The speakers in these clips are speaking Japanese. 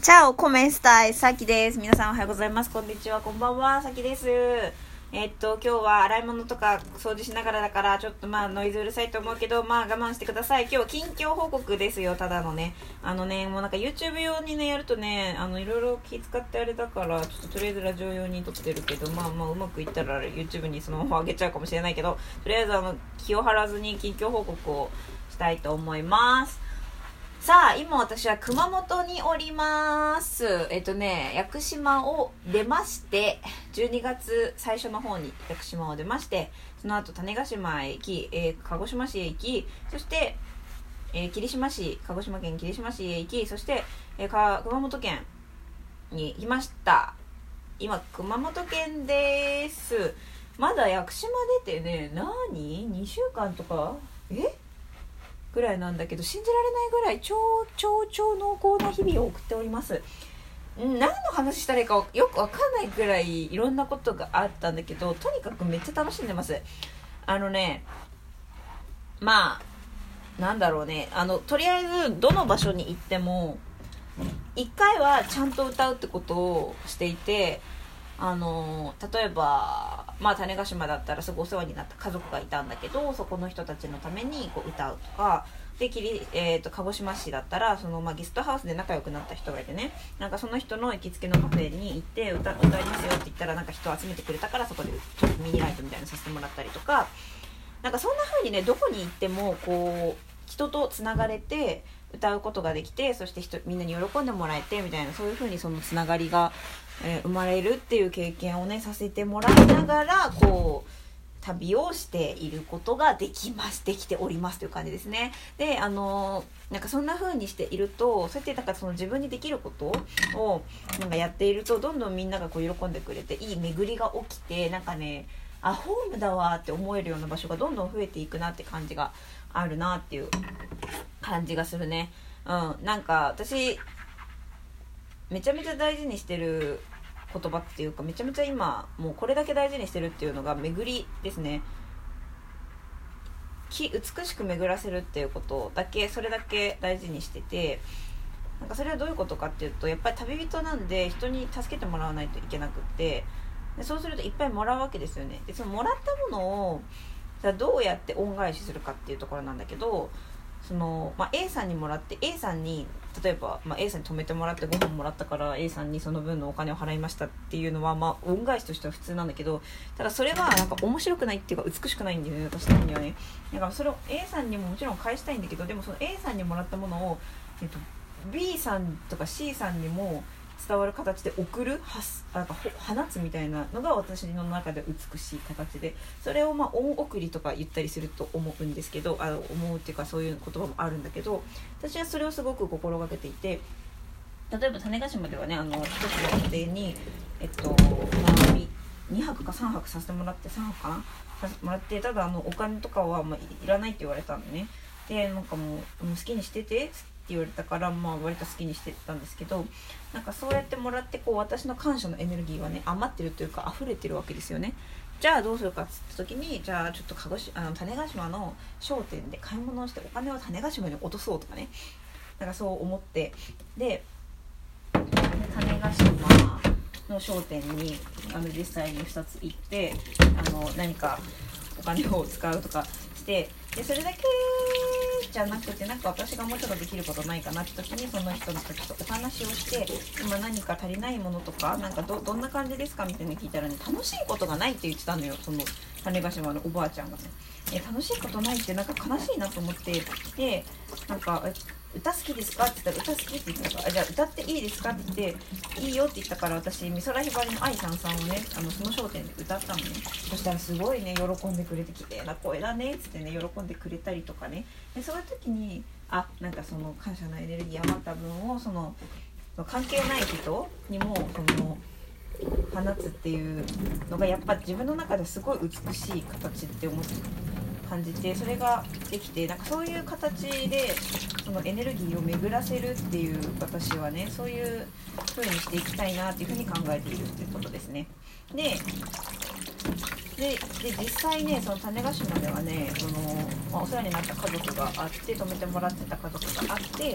チャオ、コメンスタイ、さきです。皆さんおはようございます。こんにちは、こんばんは、さきです。えっと、今日は洗い物とか掃除しながらだから、ちょっとまあノイズうるさいと思うけど、まあ我慢してください。今日は近況報告ですよ、ただのね。あのね、もうなんか YouTube 用にね、やるとね、あの、いろいろ気使ってあれだから、ちょっととりあえずラジオ用に撮ってるけど、まあまあうまくいったら YouTube にそのまま上げちゃうかもしれないけど、とりあえずあの、気を張らずに近況報告をしたいと思います。さあ、今私は熊本におります。えっとね、屋久島を出まして、12月最初の方に屋久島を出まして、その後種子島へ行き、えー、鹿児島市へ行き、そして、えー、霧島市、鹿児島県霧島市へ行き、そして、えー、熊本県に来ました。今、熊本県です。まだ屋久島出てね、何 ?2 週間とか？え？ぐらいなんだけど信じられないぐらい超超超濃厚な日々を送っております。何の話したらいいかよくわかんないぐらいいろんなことがあったんだけどとにかくめっちゃ楽しんでます。あのねまあなんだろうね。あのとりあえずどの場所に行っても1回はちゃんと歌うってことをしていてあの例えば、まあ、種子島だったらすごいお世話になった家族がいたんだけどそこの人たちのためにこう歌うとかできり、えーと、鹿児島市だったらその、まあ、ゲストハウスで仲良くなった人がいてね。なんかその人の行きつけのカフェに行って歌歌いますよって言ったらなんか人を集めてくれたからそこでちょっとミニライトみたいなのさせてもらったりとか。なんかそんな風にねどこに行ってもこう人とつながれて歌うことができてそして人みんなに喜んでもらえてみたいなそういう風にそのつながりがえー、生まれるっていう経験をねさせてもらいながらこう旅をしていることができますできておりますという感じですね。であのなんかそんな風にしているとそうやってだからその自分にできることをなんかやっているとどんどんみんながこう喜んでくれていい巡りが起きてなんかねあホームだわって思えるような場所がどんどん増えていくなって感じがあるなっていう感じがするね。うんなんか私めちゃめちゃ大事にしてる言葉っていうかめちゃめちゃ今もうこれだけ大事にしてるっていうのが巡りですね。美しく巡らせるっていうことだけそれだけ大事にしててなんかそれはどういうことかっていうとやっぱり旅人なんで人に助けてもらわないといけなくってでそうするといっぱいもらうわけですよね。でそのもらったものをじゃどうやって恩返しするかっていうところなんだけどその、まあ、A さんにもらって A さんに例えば、まあ、A さんに泊めてもらってご飯もらったから A さんにその分のお金を払いましたっていうのは、まあ、恩返しとしては普通なんだけどただそれはなんか面白くないっていうか美しくないんだよね私的にはね。だからそれを A さんにももちろん返したいんだけどでもその A さんにもらったものを、えっと、B さんとか C さんにも伝わる形で送るなんか放つみたいなのが私の中で美しい形でそれをまあ恩送りとか言ったりすると思うんですけどあの思うっていうかそういう言葉もあるんだけど私はそれをすごく心がけていて例えば種子島ではねあの一つの家庭にえっと2泊か3泊させてもらって3泊かな？させてもらってただあのお金とかはまあいらないって言われたんでね。でなんかもう好きにしてて言われたからまあ割と好きにしてたんですけどなんかそうやってもらってこう私の感謝のエネルギーはね余ってるというか溢れてるわけですよね。じゃあどうするかっつった時にじゃあちょっと鹿児島あの種子島の商店で買い物をしてお金を種子島に落とそうとかね。なんかそう思って。で種子島の商店にあの実際に2つ行ってあの何かお金を使うとかしてでそれだけじゃなくてなんか私がもうちょっとできることないかなって時にその人の時とお話をして今何か足りないものとかなんかどどんな感じですかみたいに聞いたらね楽しいことがないって言ってたのよその種子島のおばあちゃんがね。え楽しいことないってなんか悲しいなと思ってでなんか歌好きですか?」って言ったら「歌好き?」って言ったから「じゃあ歌っていいですか?」って言って「いいよ」って言ったから私美空ひばりの「愛さんさん」をねあのその商店で歌ったのねそしたらすごいね喜んでくれて「綺麗な声だね」っつってね喜んでくれたりとかねでそういう時にあなんかその感謝のエネルギー余った分をその関係ない人にもその放つっていうのがやっぱ自分の中ですごい美しい形って思って感じてそれができてなんかそういう形でそのエネルギーを巡らせるっていう私はねそういう風にしていきたいなっていうふうに考えているっていうことですね。ででで実際ねその種子島ではねその、まあ、お世話になった家族があって泊めてもらってた家族があって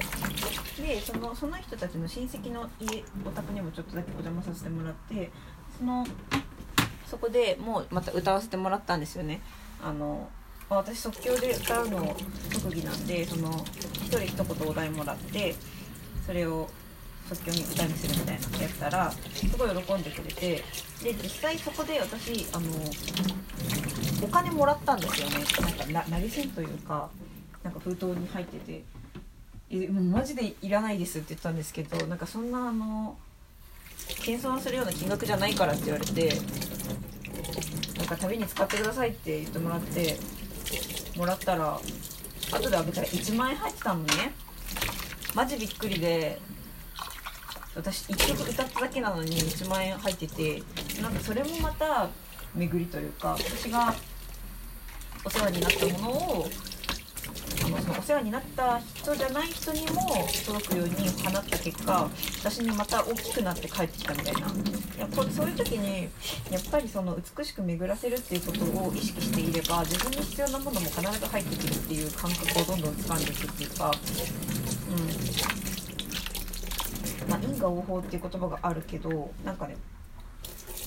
でそのその人たちの親戚の家お宅にもちょっとだけお邪魔させてもらってそのそこでもうまた歌わせてもらったんですよね。あの私即興で歌うの特技なんでその一人一言お題もらってそれを即興に歌にするみたいなのやったらすごい喜んでくれてで実際そこで私あのお金もらったんですよね。なんか投げ銭というかなんか封筒に入ってて「えもうマジでいらないです」って言ったんですけどなんかそんなあの謙遜するような金額じゃないからって言われてなんか旅に使ってくださいって言ってもらってもらったら後で開けたら1万円入ってたのね。マジびっくりで私1曲歌っただけなのに1万円入っててなんかそれもまた巡りというか私がお世話になったものをそのお世話になった人じゃない人にも届くように放った結果私にまた大きくなって帰ってきたみたいな。いやこそういう時にやっぱりその美しく巡らせるっていうことを意識していれば自分に必要なものも必ず入ってくるっていう感覚をどんどん掴んでいくっていうかうん。まあ、因果応報っていう言葉があるけどなんかね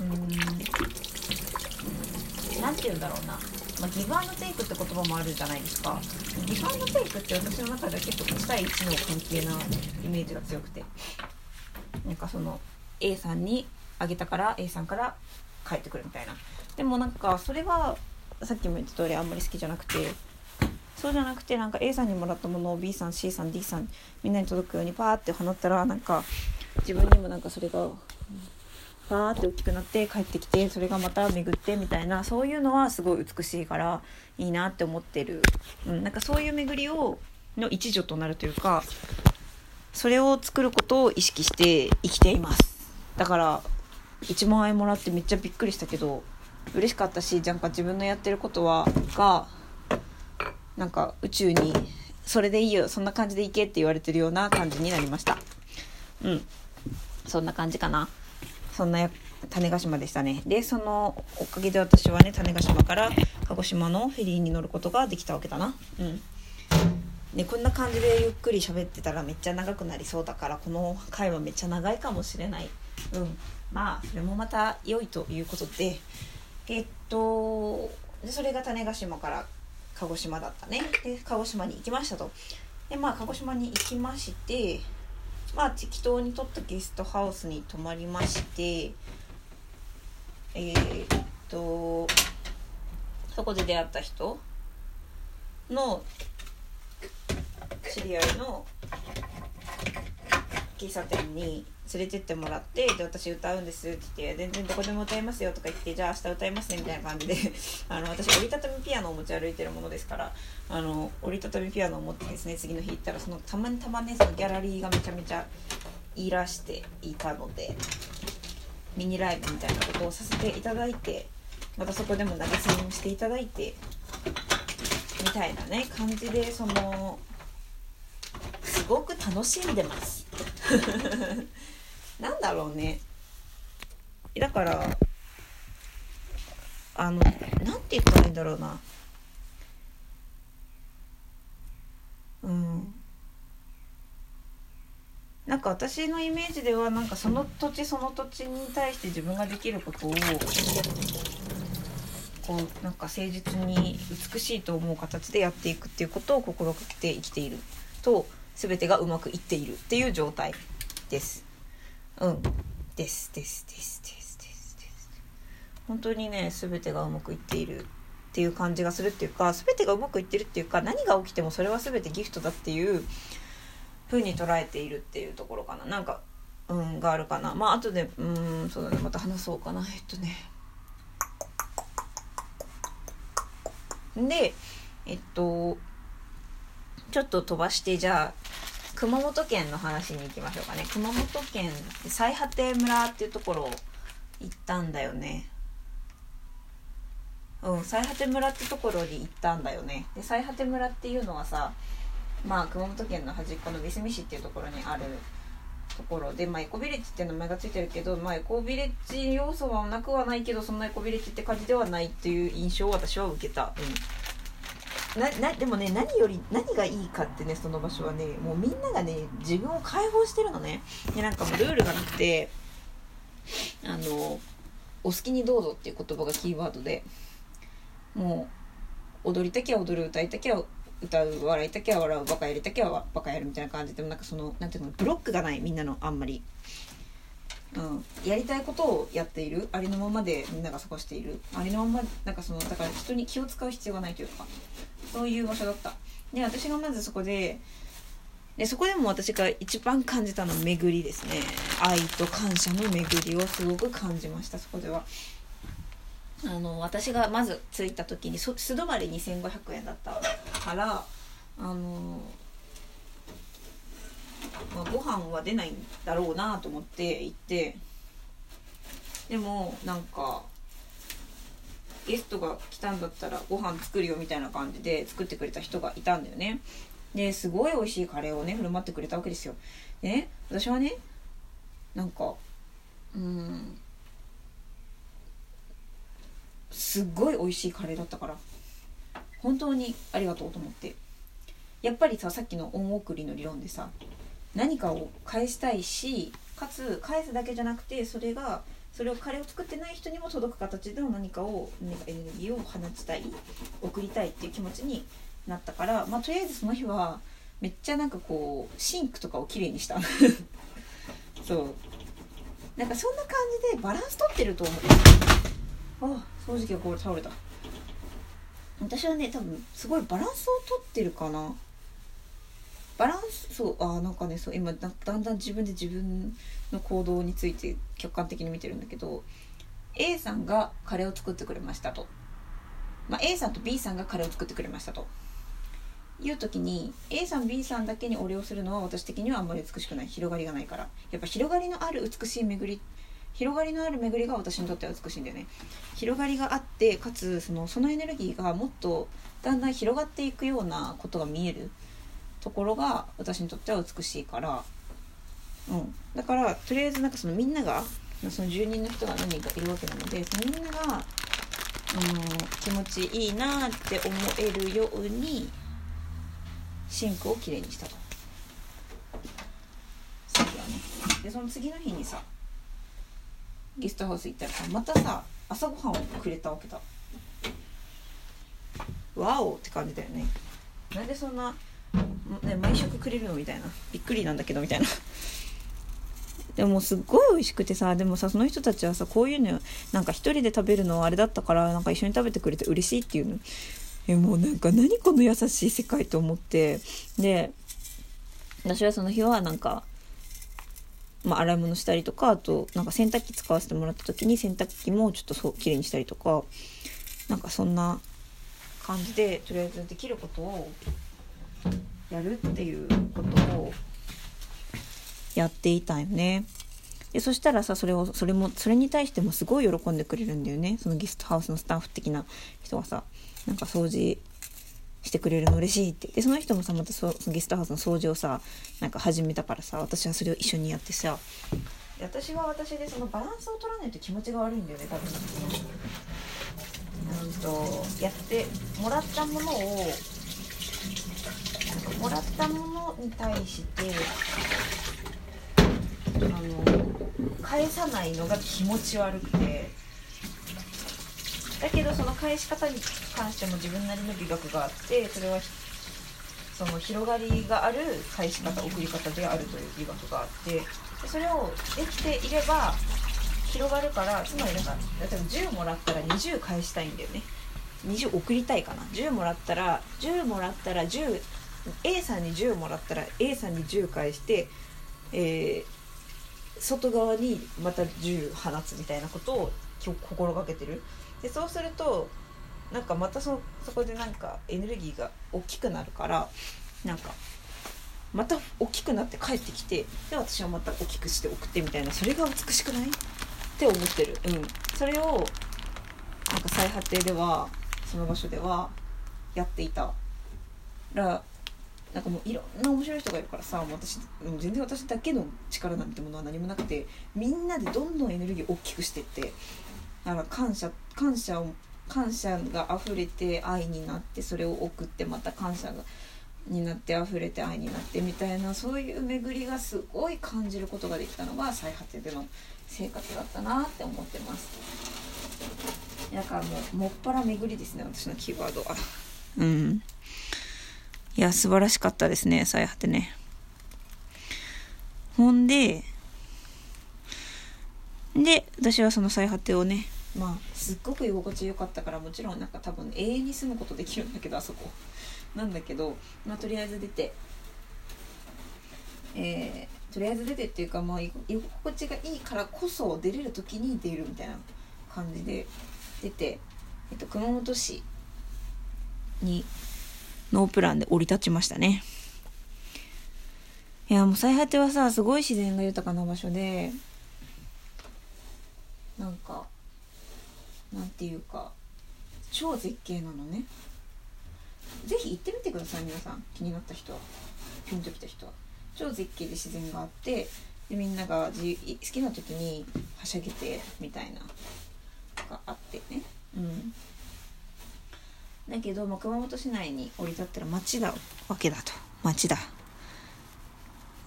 うん。何て言うんだろうな、まあ、ギブアンドテイクって言葉もあるじゃないですか。ギブアンドテイクって私の中では結構1対1の関係なイメージが強くて。なんかその A さんにあげたから A さんから返ってくるみたいな。でもなんかそれはさっきも言った通りあんまり好きじゃなくて。そうじゃなくてなんか A さんにもらったものを B さん C さん D さんみんなに届くようにパーって放ったらなんか自分にもなんかそれがパーって大きくなって帰ってきてそれがまた巡ってみたいなそういうのはすごい美しいからいいなって思ってる、うん、なんかそういう巡りをの一助となるというかそれを作ることを意識して生きています。だから1万円もらってめっちゃびっくりしたけど嬉しかったしなんか自分のやってることはがなんか宇宙にそれでいいよそんな感じで行けって言われてるような感じになりました。うん。そんな感じかな。そんな種子島でしたね。でそのおかげで私はね種子島から鹿児島のフェリーに乗ることができたわけだな。うん。ね、こんな感じでゆっくり喋ってたらめっちゃ長くなりそうだからこの回はめっちゃ長いかもしれない。うん。まあそれもまた良いということで。えっとでそれが種子島から鹿児島だったね。で鹿児島に行きましたと。でまあ鹿児島に行きましてまあ適当に取ったゲストハウスに泊まりましてえー、っとそこで出会った人の知り合いの喫茶店に連れてってもらってで私歌うんですって言って全然どこでも歌いますよとか言ってじゃあ明日歌いますねみたいな感じで あの私折りたたみピアノを持ち歩いてるものですからあの折りたたみピアノを持ってですね次の日行ったらそのたまにたまねそのギャラリーがめちゃめちゃいらしていたのでミニライブみたいなことをさせていただいてまたそこでも投げ銭をしていただいてみたいなね感じでそのすごく楽しんでます。なんだろうね。だからあのなんて言ったらいいんだろうな。うん。なんか私のイメージではなんかその土地その土地に対して自分ができることをこうなんか誠実に美しいと思う形でやっていくっていうことを心がけて生きていると全てがうまくいっているっていう状態です。うん。です、です、です、です、です、です。本当にね、全てがうまくいっているっていう感じがするっていうか、全てがうまくいってるっていうか、何が起きてもそれは全てギフトだっていう風に捉えているっていうところかな。なんか、うん、があるかな。まあ、後で、うん、そうだね、また話そうかな。えっとね。で、えっと、ちょっと飛ばしてじゃあ熊本県の話に行きましょうかね。熊本県最果て村っていうところ行ったんだよね。うん最果て村ってところに行ったんだよね。で最果て村っていうのはさまあ熊本県の端っこの三角市っていうところにあるところ。で、まあ、エコビレッジっていう名前が付いてるけど、まあ、エコビレッジ要素はなくはないけどそんなエコビレッジって感じではないっていう印象を私は受けた、うん、ななでもね何より何がいいかってねその場所はねもうみんながね自分を解放してるのね。でなんかもうルールがなくてあのお好きにどうぞっていう言葉がキーワードでもう踊りたきゃ踊る歌いたきゃ歌う笑いたきゃ笑うバカやりたきゃバカやるみたいな感じでもなんかそのなんていうのブロックがないみんなのあんまり、うん、やりたいことをやっているありのままでみんなが過ごしている。ありのままなんかそのだから人に気を使う必要がないというか。そういう場所だった。で私がまずそこででそこでも私が一番感じたの巡りですね。愛と感謝の巡りをすごく感じましたそこでは。あの私がまず着いた時に素泊まり2500円だったからあの、まあ、ご飯は出ないんだろうなと思って行ってでもなんかゲストが来たんだったらご飯作るよみたいな感じで作ってくれた人がいたんだよね。ですごい美味しいカレーをね振る舞ってくれたわけですよ。でね私はねなんかうんすっごい美味しいカレーだったから本当にありがとうと思って。やっぱりささっきの恩送りの理論でさ何かを返したいしかつ返すだけじゃなくてそれがそれをカレーを作ってない人にも届く形での何かをエネルギーを放ちたい送りたいっていう気持ちになったから、まあ、とりあえずその日はめっちゃなんかこうシンクとかをきれいにした。そう。なんかそんな感じでバランス取ってると思ってあ掃除機がこれ倒れた。私はね多分すごいバランスをとってるかな。バランスそうあなんかねそう今だんだん自分で自分の行動について客観的に見てるんだけど A さんがカレーを作ってくれましたと、まあ、A さんと B さんがカレーを作ってくれましたと。いう時に A さん B さんだけにお礼をするのは私的にはあんまり美しくない。広がりがないから。やっぱ広がりのある美しい巡り広がりのある巡りが私にとっては美しいんだよね。広がりがあってかつそのそのエネルギーがもっとだんだん広がっていくようなことが見えるところが私にとっては美しいから。うん。だからとりあえずなんかそのみんながその住人の人が何人かいるわけなのでそのみんなが、うん、気持ちいいなって思えるようにシンクをきれいにしたと。さっきはね。でその次の日にさゲストハウス行ったらさまたさ朝ごはんをくれたわけだ。わおって感じだよね。なんでそんな、ね、毎食くれるのみたいな。びっくりなんだけどみたいな。でもすっごい美味しくてさでもさその人たちはさこういうのなんか一人で食べるのあれだったからなんか一緒に食べてくれて嬉しいっていうの。えもうなんか何この優しい世界と思って。で私はその日はなんかまあ、洗い物したりとかあとなんか洗濯機使わせてもらった時に洗濯機もちょっとそう綺麗にしたりとかなんかそんな感じでとりあえずできることをやるっていうことをやっていたよね。でそしたらさそれをそれもそれに対してもすごい喜んでくれるんだよね。そのゲストハウスのスタッフ的な人がさなんか掃除してくれるの嬉しいって。でその人もさまたそそのゲストハウスの掃除をさなんか始めたからさ私はそれを一緒にやってさ。私は私でそのバランスを取らないと気持ちが悪いんだよね多分。うんとやってもらったものをもらったものに対してあの返さないのが気持ち悪くて。だけどその返し方に関しても自分なりの美学があってそれはその広がりがある返し方送り方であるという美学があってでそれをできていれば広がるからつまりなんか例えば10もらったら20返したいんだよね。20送りたいかな。10もらったら10もらったら 10A さんに10もらったら A さんに10返して、え、外側にまた10放つみたいなことを心がけてる。でそうするとなんかまたそそこでなんかエネルギーが大きくなるからなんかまた大きくなって帰ってきてで私はまた大きくして送ってみたいなそれが美しくない？って思ってる。うん。それをなんか最果てではその場所ではやっていたらなんかもういろんな面白い人がいるからさもう私もう全然私だけの力なんてものは何もなくてみんなでどんどんエネルギーを大きくしてってだから感謝感謝を感謝が溢れて愛になってそれを送ってまた感謝がになって溢れて愛になってみたいなそういう巡りがすごい感じることができたのが最果てでの生活だったなって思ってます。だかもうもっぱら巡りですね私のキーワードは。うん。いや素晴らしかったですね最果てね。ほんでで私はその最果てをねまあすっごく居心地良かったからもちろんなんか多分永遠に住むことできるんだけどあそこ。なんだけど、まあ、とりあえず出て、えー、とりあえず出てっていうか、まあ、居心地がいいからこそ出れる時に出るみたいな感じで出て、えっと、熊本市にノープランで降り立ちましたね。いやもう最果てはさすごい自然が豊かな場所でなんかなんていうか超絶景なのね。ぜひ行ってみてください皆さん。気になった人は。ピンときた人は。超絶景で自然があってでみんなが自好きな時にはしゃげてみたいながあってね。うん。だけど、まあ、熊本市内に降り立ったら町だわけだと。町だ。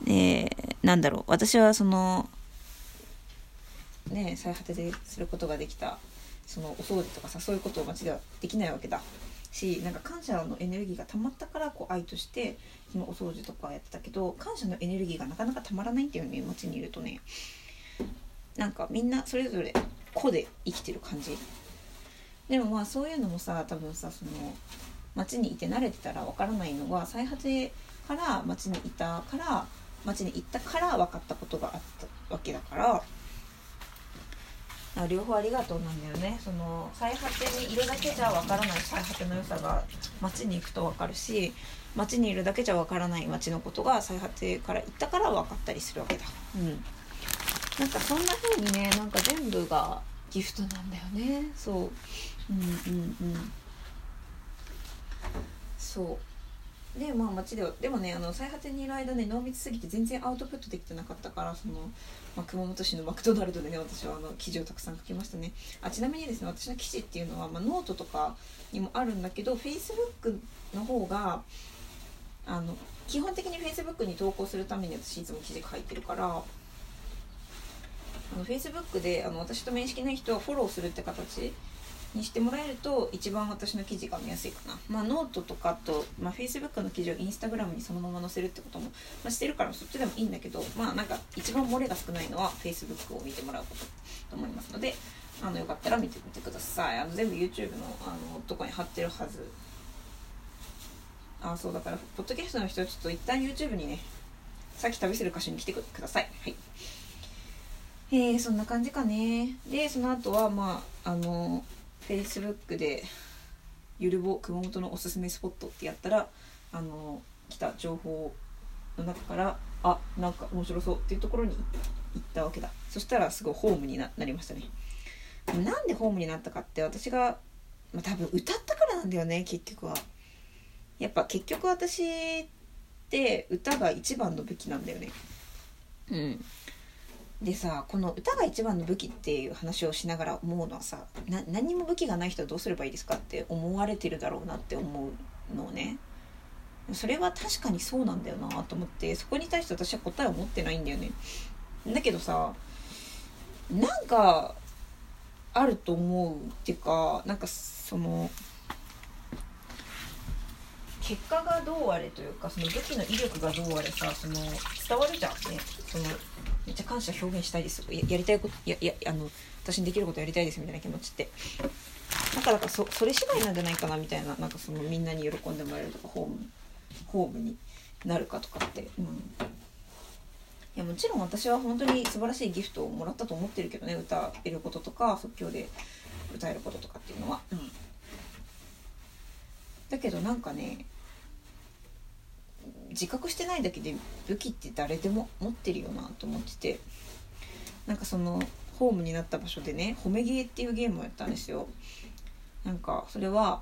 でなんだろう。私はそのね最果てですることができたそのお掃除とかさそういうことを街ではできないわけだ。しなんか感謝のエネルギーが溜まったからこう愛としてそのお掃除とかやってたけど感謝のエネルギーがなかなかたまらないっていうね街にいるとね。なんかみんなそれぞれ個で生きてる感じ。でもまあそういうのもさ多分さその街にいて慣れてたらわからないのは最果てから街にいたから街に行ったから分かったことがあったわけだから両方ありがとうなんだよね。その最果てにいるだけじゃわからない最果ての良さが街に行くと分かるし街にいるだけじゃわからない街のことが最果てから行ったから分かったりするわけだ。うん。なんかそんな風にねなんか全部がギフトなんだよね。そううんうんうん。そう。でまあ街ではでもねあの最果てにいる間ね濃密すぎて全然アウトプットできてなかったからそのまあ、熊本市のマクドナルドでね私はあの記事をたくさん書きましたね。あちなみにですね私の記事っていうのは、まあ、ノートとかにもあるんだけど Facebook の方があの基本的に Facebook に投稿するために私いつも記事書いてるからあの Facebook であの私と面識ない人はフォローするって形にしてもらえると一番私の記事が見やすいかな。まあ、ノートとかと、まあ、Facebook の記事を Instagram にそのまま載せるってことも、まあ、してるからそっちでもいいんだけど、まあなんか一番漏れが少ないのは Facebook を見てもらうことと思いますので、あのよかったら見てみてください。あの全部 YouTube のあのとこに貼ってるはず。あ、そうだから、ポッドキャストの人はちょっと一旦 YouTube にね、さっき旅する箇所に来てください。はい。えー、そんな感じかね。で、その後は、まあ、あの、Facebook でゆるぼ熊本のおすすめスポットってやったらあの来た情報の中からあなんか面白そうっていうところに行ったわけだ。そしたらすごいホームになりましたね。なんでホームになったかって私が、まあ、多分歌ったからなんだよね結局は。やっぱ結局私って歌が一番の武器なんだよね。うん。でさこの歌が一番の武器っていう話をしながら思うのはさな何も武器がない人はどうすればいいですかって思われてるだろうなって思うのね。それは確かにそうなんだよなと思ってそこに対して私は答えを持ってないんだよね。だけどさなんかあると思うっていうかなんかその結果がどうあれというかその武器の威力がどうあれさその伝わるじゃんね。そのめっちゃ感謝表現したいです。ややりたいことややあの私にできることやりたいですみたいな気持ちってなんかだからそそれ次第なんじゃないかなみたいななんかそのみんなに喜んでもらえるとかホームホームになるかとかってうん。いやもちろん私は本当に素晴らしいギフトをもらったと思ってるけどね歌えることとか即興で歌えることとかっていうのは、うん、だけどなんかね自覚してないだけで武器って誰でも持ってるよなと思っててなんかそのホームになった場所でね「褒めゲー」っていうゲームをやったんですよ。なんかそれは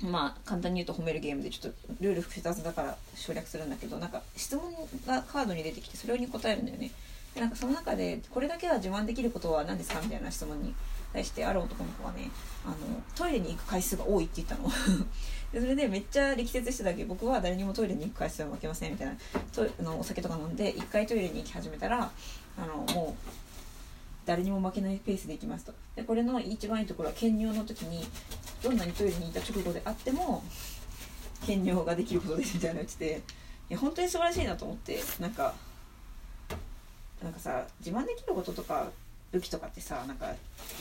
まあ簡単に言うと褒めるゲームでちょっとルール複雑だから省略するんだけどなんか質問がカードに出てきてそれに答えるんだよね。でなんかその中でこれだけは自慢できることは何ですかみたいな質問に対してある男の子がねあのトイレに行く回数が多いって言ったの。でそれでめっちゃ力説してたけ。ど僕は誰にもトイレに行く回数は負けませんみたいな。とあのお酒とか飲んで一回トイレに行き始めたらあのもう誰にも負けないペースで行きますと。でこれの一番いいところは検尿の時にどんなにトイレにいた直後であっても検尿ができることですみたいなの言ってていや本当に素晴らしいなと思ってなんかなんかさ自慢できることとか武器とかってさなんか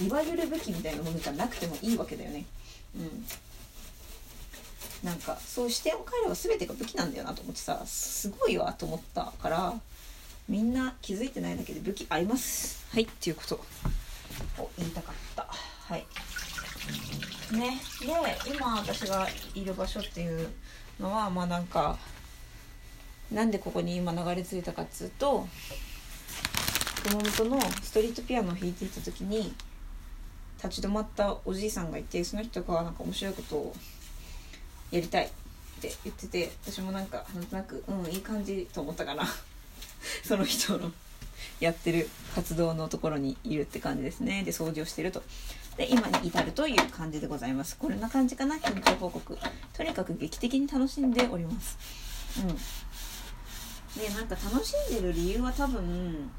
いわゆる武器みたいなものじゃなくてもいいわけだよね。うん。なんかそう視点を変えれば全てが武器なんだよなと思ってさすごいわと思ったからみんな気づいてないだけで武器あります。はいっていうこと。を言いたかった。はい。ねで今私がいる場所っていうのはまあなんかなんでここに今流れ着いたかっつうと熊本のストリートピアノを弾いていた時に立ち止まったおじいさんがいてその人がなんか面白いことをやりたいって言ってて私もなんかなんとなくうんいい感じと思ったかな。その人のやってる活動のところにいるって感じですね。で掃除をしてると。で今に至るという感じでございます。こんな感じかな。近況報告。とにかく劇的に楽しんでおります。うん。でなんか楽しんでる理由は多分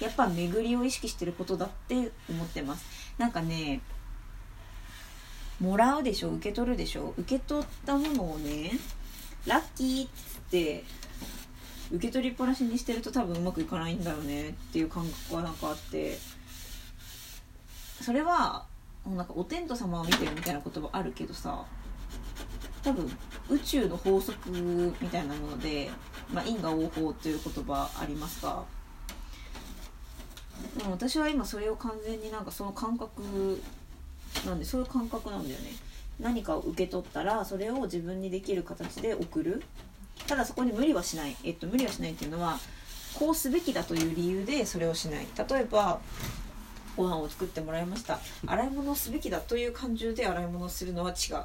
やっぱ巡りを意識してることだって思ってます。なんかねもらうでしょ受け取るでしょ。受け取ったものをねラッキーっつって受け取りっぱなしにしてると多分うまくいかないんだよねっていう感覚がなんかあって。それはなんかお天道様を見てるみたいな言葉あるけどさ多分宇宙の法則みたいなもので、まあ、因果応報という言葉ありますがでも私は今それを完全になんかその感覚なんでそういう感覚なんだよね。何かを受け取ったらそれを自分にできる形で送る。ただそこに無理はしない、えっと、無理はしないっていうのはこうすべきだという理由でそれをしない。例えばご飯を作ってもらいました。洗い物をすべきだという感情で洗い物をするのは違う。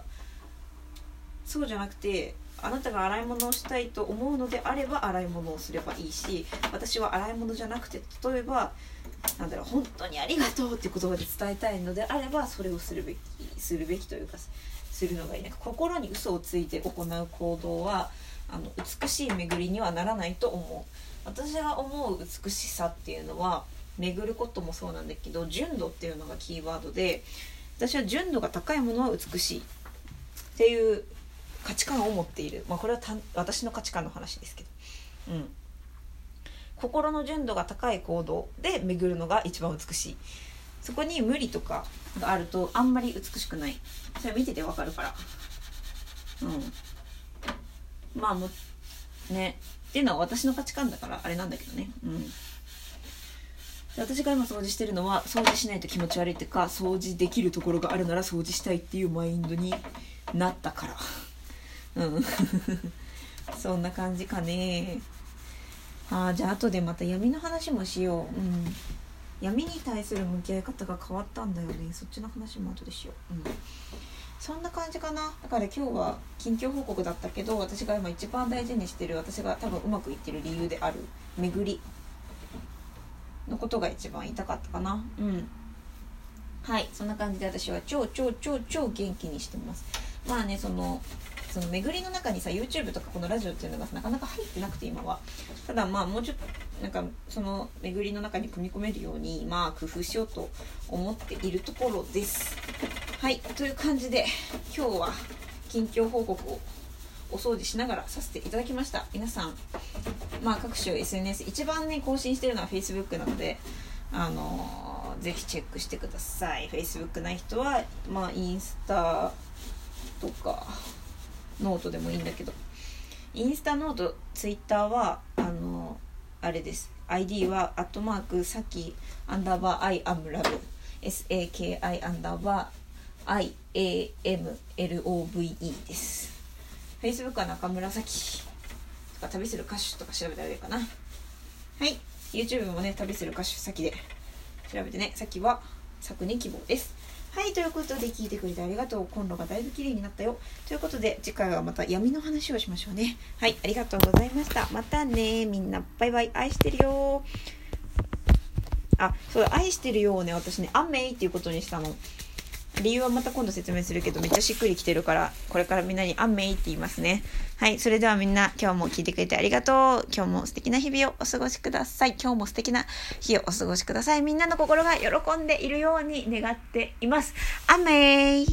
そうじゃなくてあなたが洗い物をしたいと思うのであれば洗い物をすればいいし私は洗い物じゃなくて例えばなんだろう本当にありがとうっていう言葉で伝えたいのであればそれをするべきするべきというかするのがいい。なんか心に嘘をついて行う行動はあの美しい巡りにはならないと思う。私が思う美しさっていうのは巡ることもそうなんだけど純度っていうのがキーワードで私は純度が高いものは美しいっていう価値観を持っている。まあこれは私の価値観の話ですけど。うん。心の純度が高い行動で巡るのが一番美しい。そこに無理とかがあるとあんまり美しくない。それ見ててわかるから。うん。まあもね。っていうのは私の価値観だからあれなんだけどね。うん。私が今掃除してるのは掃除しないと気持ち悪いっていうか掃除できるところがあるなら掃除したいっていうマインドになったから。うん。そんな感じかね。ああじゃあ後でまた闇の話もしよう。うん。闇に対する向き合い方が変わったんだよね。そっちの話も後でしよう。うん。そんな感じかな。だから今日は近況報告だったけど私が今一番大事にしてる私が多分うまくいってる理由である巡り。のことが一番言いたかったかな。うん。はい。そんな感じで私は超超超超元気にしてます。まあねそのその巡りの中にさ YouTube とかこのラジオっていうのがなかなか入ってなくて今は。ただまあもうちょっとなんかその巡りの中に組み込めるようにまあ工夫しようと思っているところです。はいという感じで今日は近況報告をお掃除しながらさせていただきました。皆さんまあ各種 SNS 一番ね更新してるのは Facebook なのであのー、ぜひチェックしてください。Facebook ない人はまあインスタとかノートでもいいんだけど。インスタノートツイッターはあのあれです。ID はアットマークさきアンダーバー I am love SAKI アンダーバー IAMLOVE です。Facebook は中村咲とか旅する歌手とか調べたらいいかな。はい。YouTube もね旅する歌手咲で調べてね。咲は咲に希望です。はいということで聞いてくれてありがとう。コンロがだいぶ綺麗になったよ。ということで次回はまた闇の話をしましょうね。はいありがとうございました。またねみんな。バイバイ。愛してるよあそう愛してるよをね私ね「アメイっていうことにしたの。理由はまた今度説明するけどめっちゃしっくりきてるからこれからみんなに「アンメイ」って言いますね。はいそれではみんな今日も聞いてくれてありがとう。今日も素敵な日々をお過ごしください。今日も素敵な日をお過ごしください。みんなの心が喜んでいるように願っています。アンメイ